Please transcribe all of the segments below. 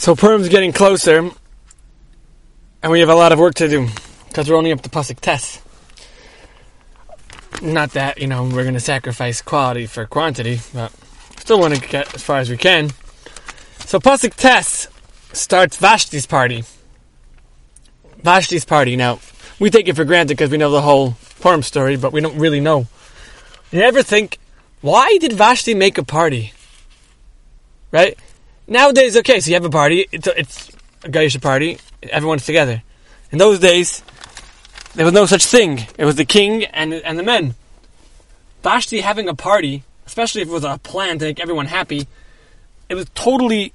So Purim's getting closer, and we have a lot of work to do because we're only up to pasuk tes. Not that you know we're going to sacrifice quality for quantity, but still want to get as far as we can. So pasuk tes starts Vashti's party. Vashti's party. Now we take it for granted because we know the whole Purim story, but we don't really know. You ever think why did Vashti make a party? Right Nowadays, okay, so you have a party. It's a, it's a Gaisha party. Everyone's together. In those days, there was no such thing. It was the king and and the men. Vashti having a party, especially if it was a plan to make everyone happy, it was totally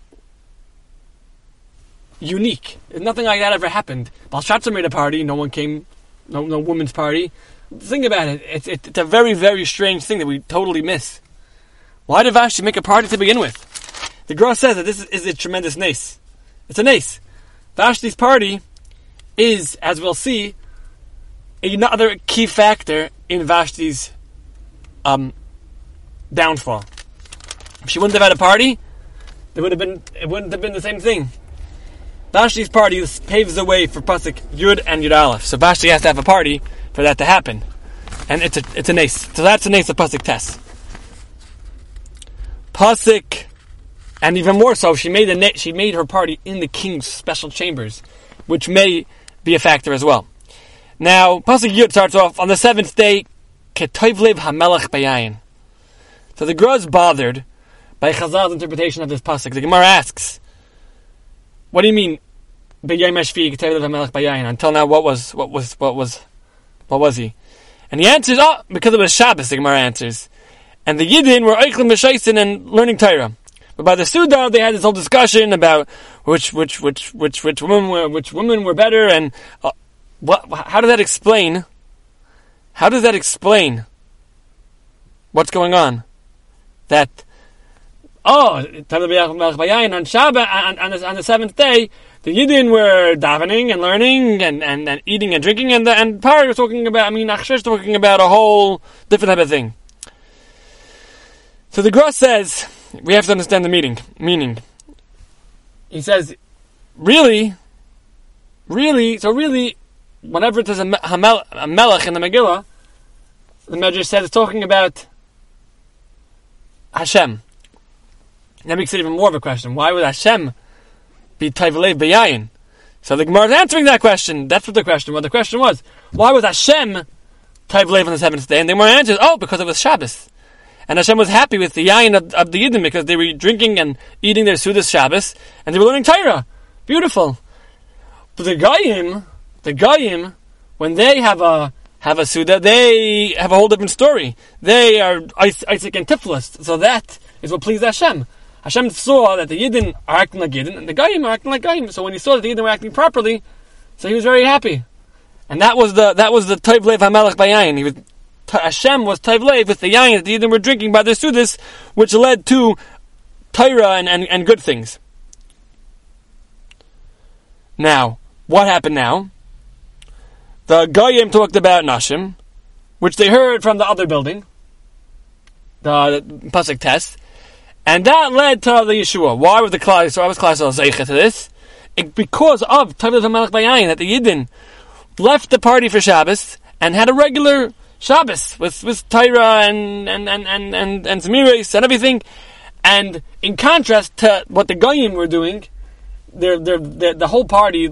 unique. Nothing like that ever happened. Belshazzar made a party. No one came. No, no woman's party. Think about it. It's, it's a very, very strange thing that we totally miss. Why did Vashti make a party to begin with? The Gra says that this is, a tremendous nace. It's a nace. Vashti's party is, as we'll see, another key factor in Vashti's um, downfall. If she wouldn't have had a party, there would have been it wouldn't have been the same thing. Vashti's party paves the way for pasuk Yud and Yud Aleph. So Vashti has to have a party for that to happen, and it's a it's a nace. So that's a nace of pasuk Tes. Pasuk and even more so, she made the she made her party in the king's special chambers, which may be a factor as well. Now, pasuk Yud starts off on the seventh day. Ketovlev hamelach bayayin. So the Gra is bothered by Chazal's interpretation of this pasuk. The Gemara asks, "What do you mean Until now, what was what was what was what was he?" And he answers, "Oh, because it was Shabbos." The Gemara answers, and the Yidden were eichlim b'shaisin and learning Torah. But by the Suda, they had this whole discussion about which which which which which women were which women were better, and uh, what? How does that explain? How does that explain what's going on? That oh, on Shabbat on, on, the, on the seventh day, the Yidden were davening and learning and, and, and eating and drinking, and the, and Pari was talking about. I mean, Achshesh was talking about a whole different type of thing. So the Gra says we have to understand the meaning. Meaning, he says, really, really. So really, whenever it says a, hamel, a melech in the Megillah, the Medrash says it's talking about Hashem. That makes it even more of a question. Why would Hashem be Tayvalev Beyayin? So the Gemara is answering that question. That's what the question was. The question was, why was Hashem Tayvalev on the seventh day? And the Gemara answers, oh, because it was Shabbos. And Hashem was happy with the yain of, of the Yidden because they were drinking and eating their Sudas Shabbos and they were learning Torah. Beautiful. But the Goyim, the Goyim, when they have a have a Suda, they have a whole different story. They are Isaac and Tiflis. So that is what pleased Hashem. Hashem saw that the Yidden are acting like Yidden and the Goyim are acting like Goyim. So when he saw that the Yidden were acting properly, so he was very happy. And that was the that was the Tov Lev HaMelech Bayayin. He was Hashem was Tavlev with the yain that the Yidden were drinking by the Sudas, which led to Torah and, and, and good things. Now, what happened now? The Goyim talked about Nashim, which they heard from the other building, the, the Pasuk Tes, and that led to the Yeshua. Why was the class? So I was Zeicha to this? It, because of Tavlev Hamelech Bayayin, that the Yidden left the party for Shabbos and had a regular Shabbos with with Torah and and and and and, and Zemiris and everything. And in contrast to what the Goyim were doing, they're, they're, they're, the whole party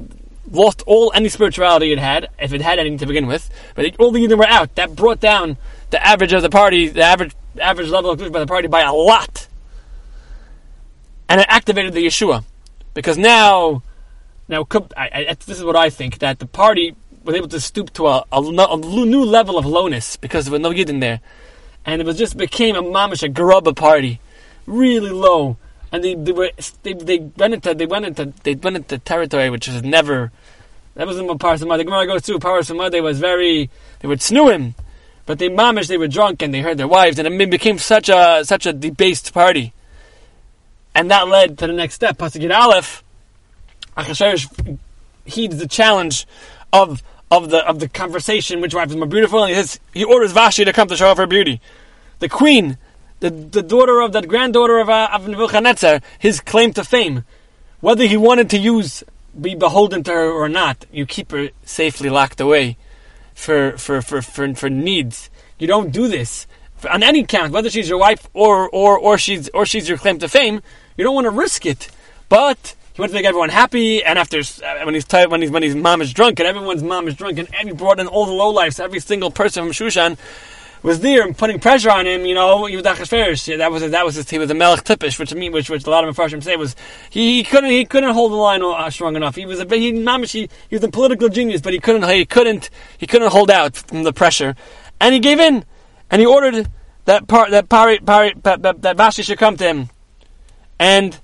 lost all any spirituality it had, if it had anything to begin with. But it, all the Yidden were out. That brought down the average of the party, the average average level of by the party by a lot. And it activated the Yeshua. Because now, now I, I, this is what I think, that the party was able to stoop to a, a, a new level of lowness because there was no Yidden there. And it was just became a mamish, a grubba party. Really low. And they, they were they, they went into they went into they went into territory which was never that wasn't what Paras The Gemara goes through. Paras was very they would snoo him. But they mamish, they were drunk and they heard their wives, and it became such a such a debased party. And that led to the next step. Pasuk Aleph, Achashverosh heeds the challenge of of the of the conversation, which wife is more beautiful, and he, says, he orders Vashti to come to show off her beauty. The queen, the, the daughter of that granddaughter of, uh, of Nebuchadnezzar, his claim to fame. whether he wanted to use be beholden to her or not, you keep her safely locked away for for for for, for needs. You don't do this on any count, whether she's your wife or or or she's or she's your claim to fame. You don't want to risk it, but he wants to make everyone happy. And after uh, when he's tired, when he's when his mom is drunk, and everyone's mom is drunk, and he brought in all the low lowlifes, every single person from Shushan was there and putting pressure on him. You know, he was Achashverosh. That was that was his, he was a Melech Tippish, which mean which which a lot of Mepharshim say was he, he couldn't he couldn't hold the line uh, strong enough. He was a he, he, he was a political genius, but he couldn't he couldn't he couldn't hold out from the pressure, and he gave in, and he ordered that part that pari, pari, that, that, Vashti should come to him, and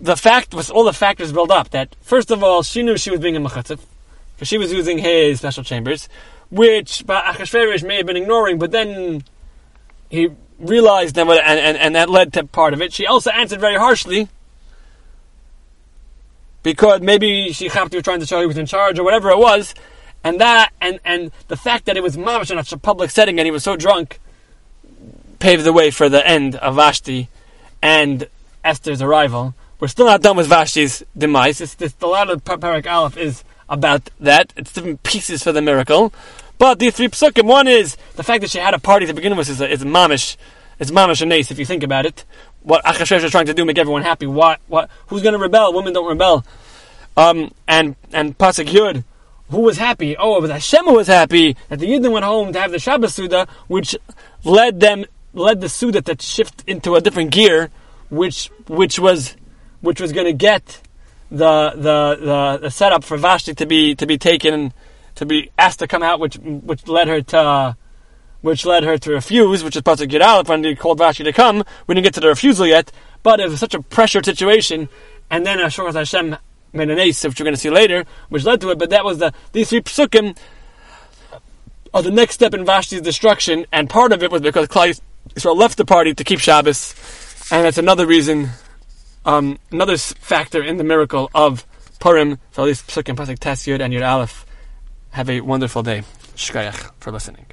the fact was all the factors built up that first of all she knew she was being a mechatzif because she was using his special chambers which Achashverosh may have been ignoring, but then he realized that, and, and, and that led to part of it. She also answered very harshly because maybe she thought was trying to show he was in charge or whatever it was, and that and and the fact that it was mamash in a public setting and he was so drunk paved the way for the end of Vashti and Esther's arrival. We're still not done with Vashti's demise. It's, it's, the lot of Perek Aleph is about that. It's different pieces for the miracle. But these three psukim, one is the fact that she had a party to begin with is, is mamish. It's mamish and ace if you think about it. What Achashverosh is trying to do, make everyone happy. What, what, who's going to rebel? Women don't rebel. Um, and, and Pasuk Yud, who was happy? Oh, it was Hashem who was happy that the Yidden went home to have the Shabbos Suda, which led them, led the Suda to shift into a different gear, which, which was, which was going to get the, the, the, the setup for Vashti to be, to be taken to be asked to come out, which which led her to which led her to refuse, which is part of get out when they called Vashti to come. We didn't get to the refusal yet, but it was such a pressure situation, and then Ashur Hashem made an ace, which we're going to see later, which led to it. But that was the these three psukim are the next step in Vashti's destruction, and part of it was because Klal Israel left the party to keep Shabbos, and that's another reason, um, another factor in the miracle of Purim. So these psukim, pasuk Tes Yud and Yud Aleph. Have a wonderful day. Shkayach for listening.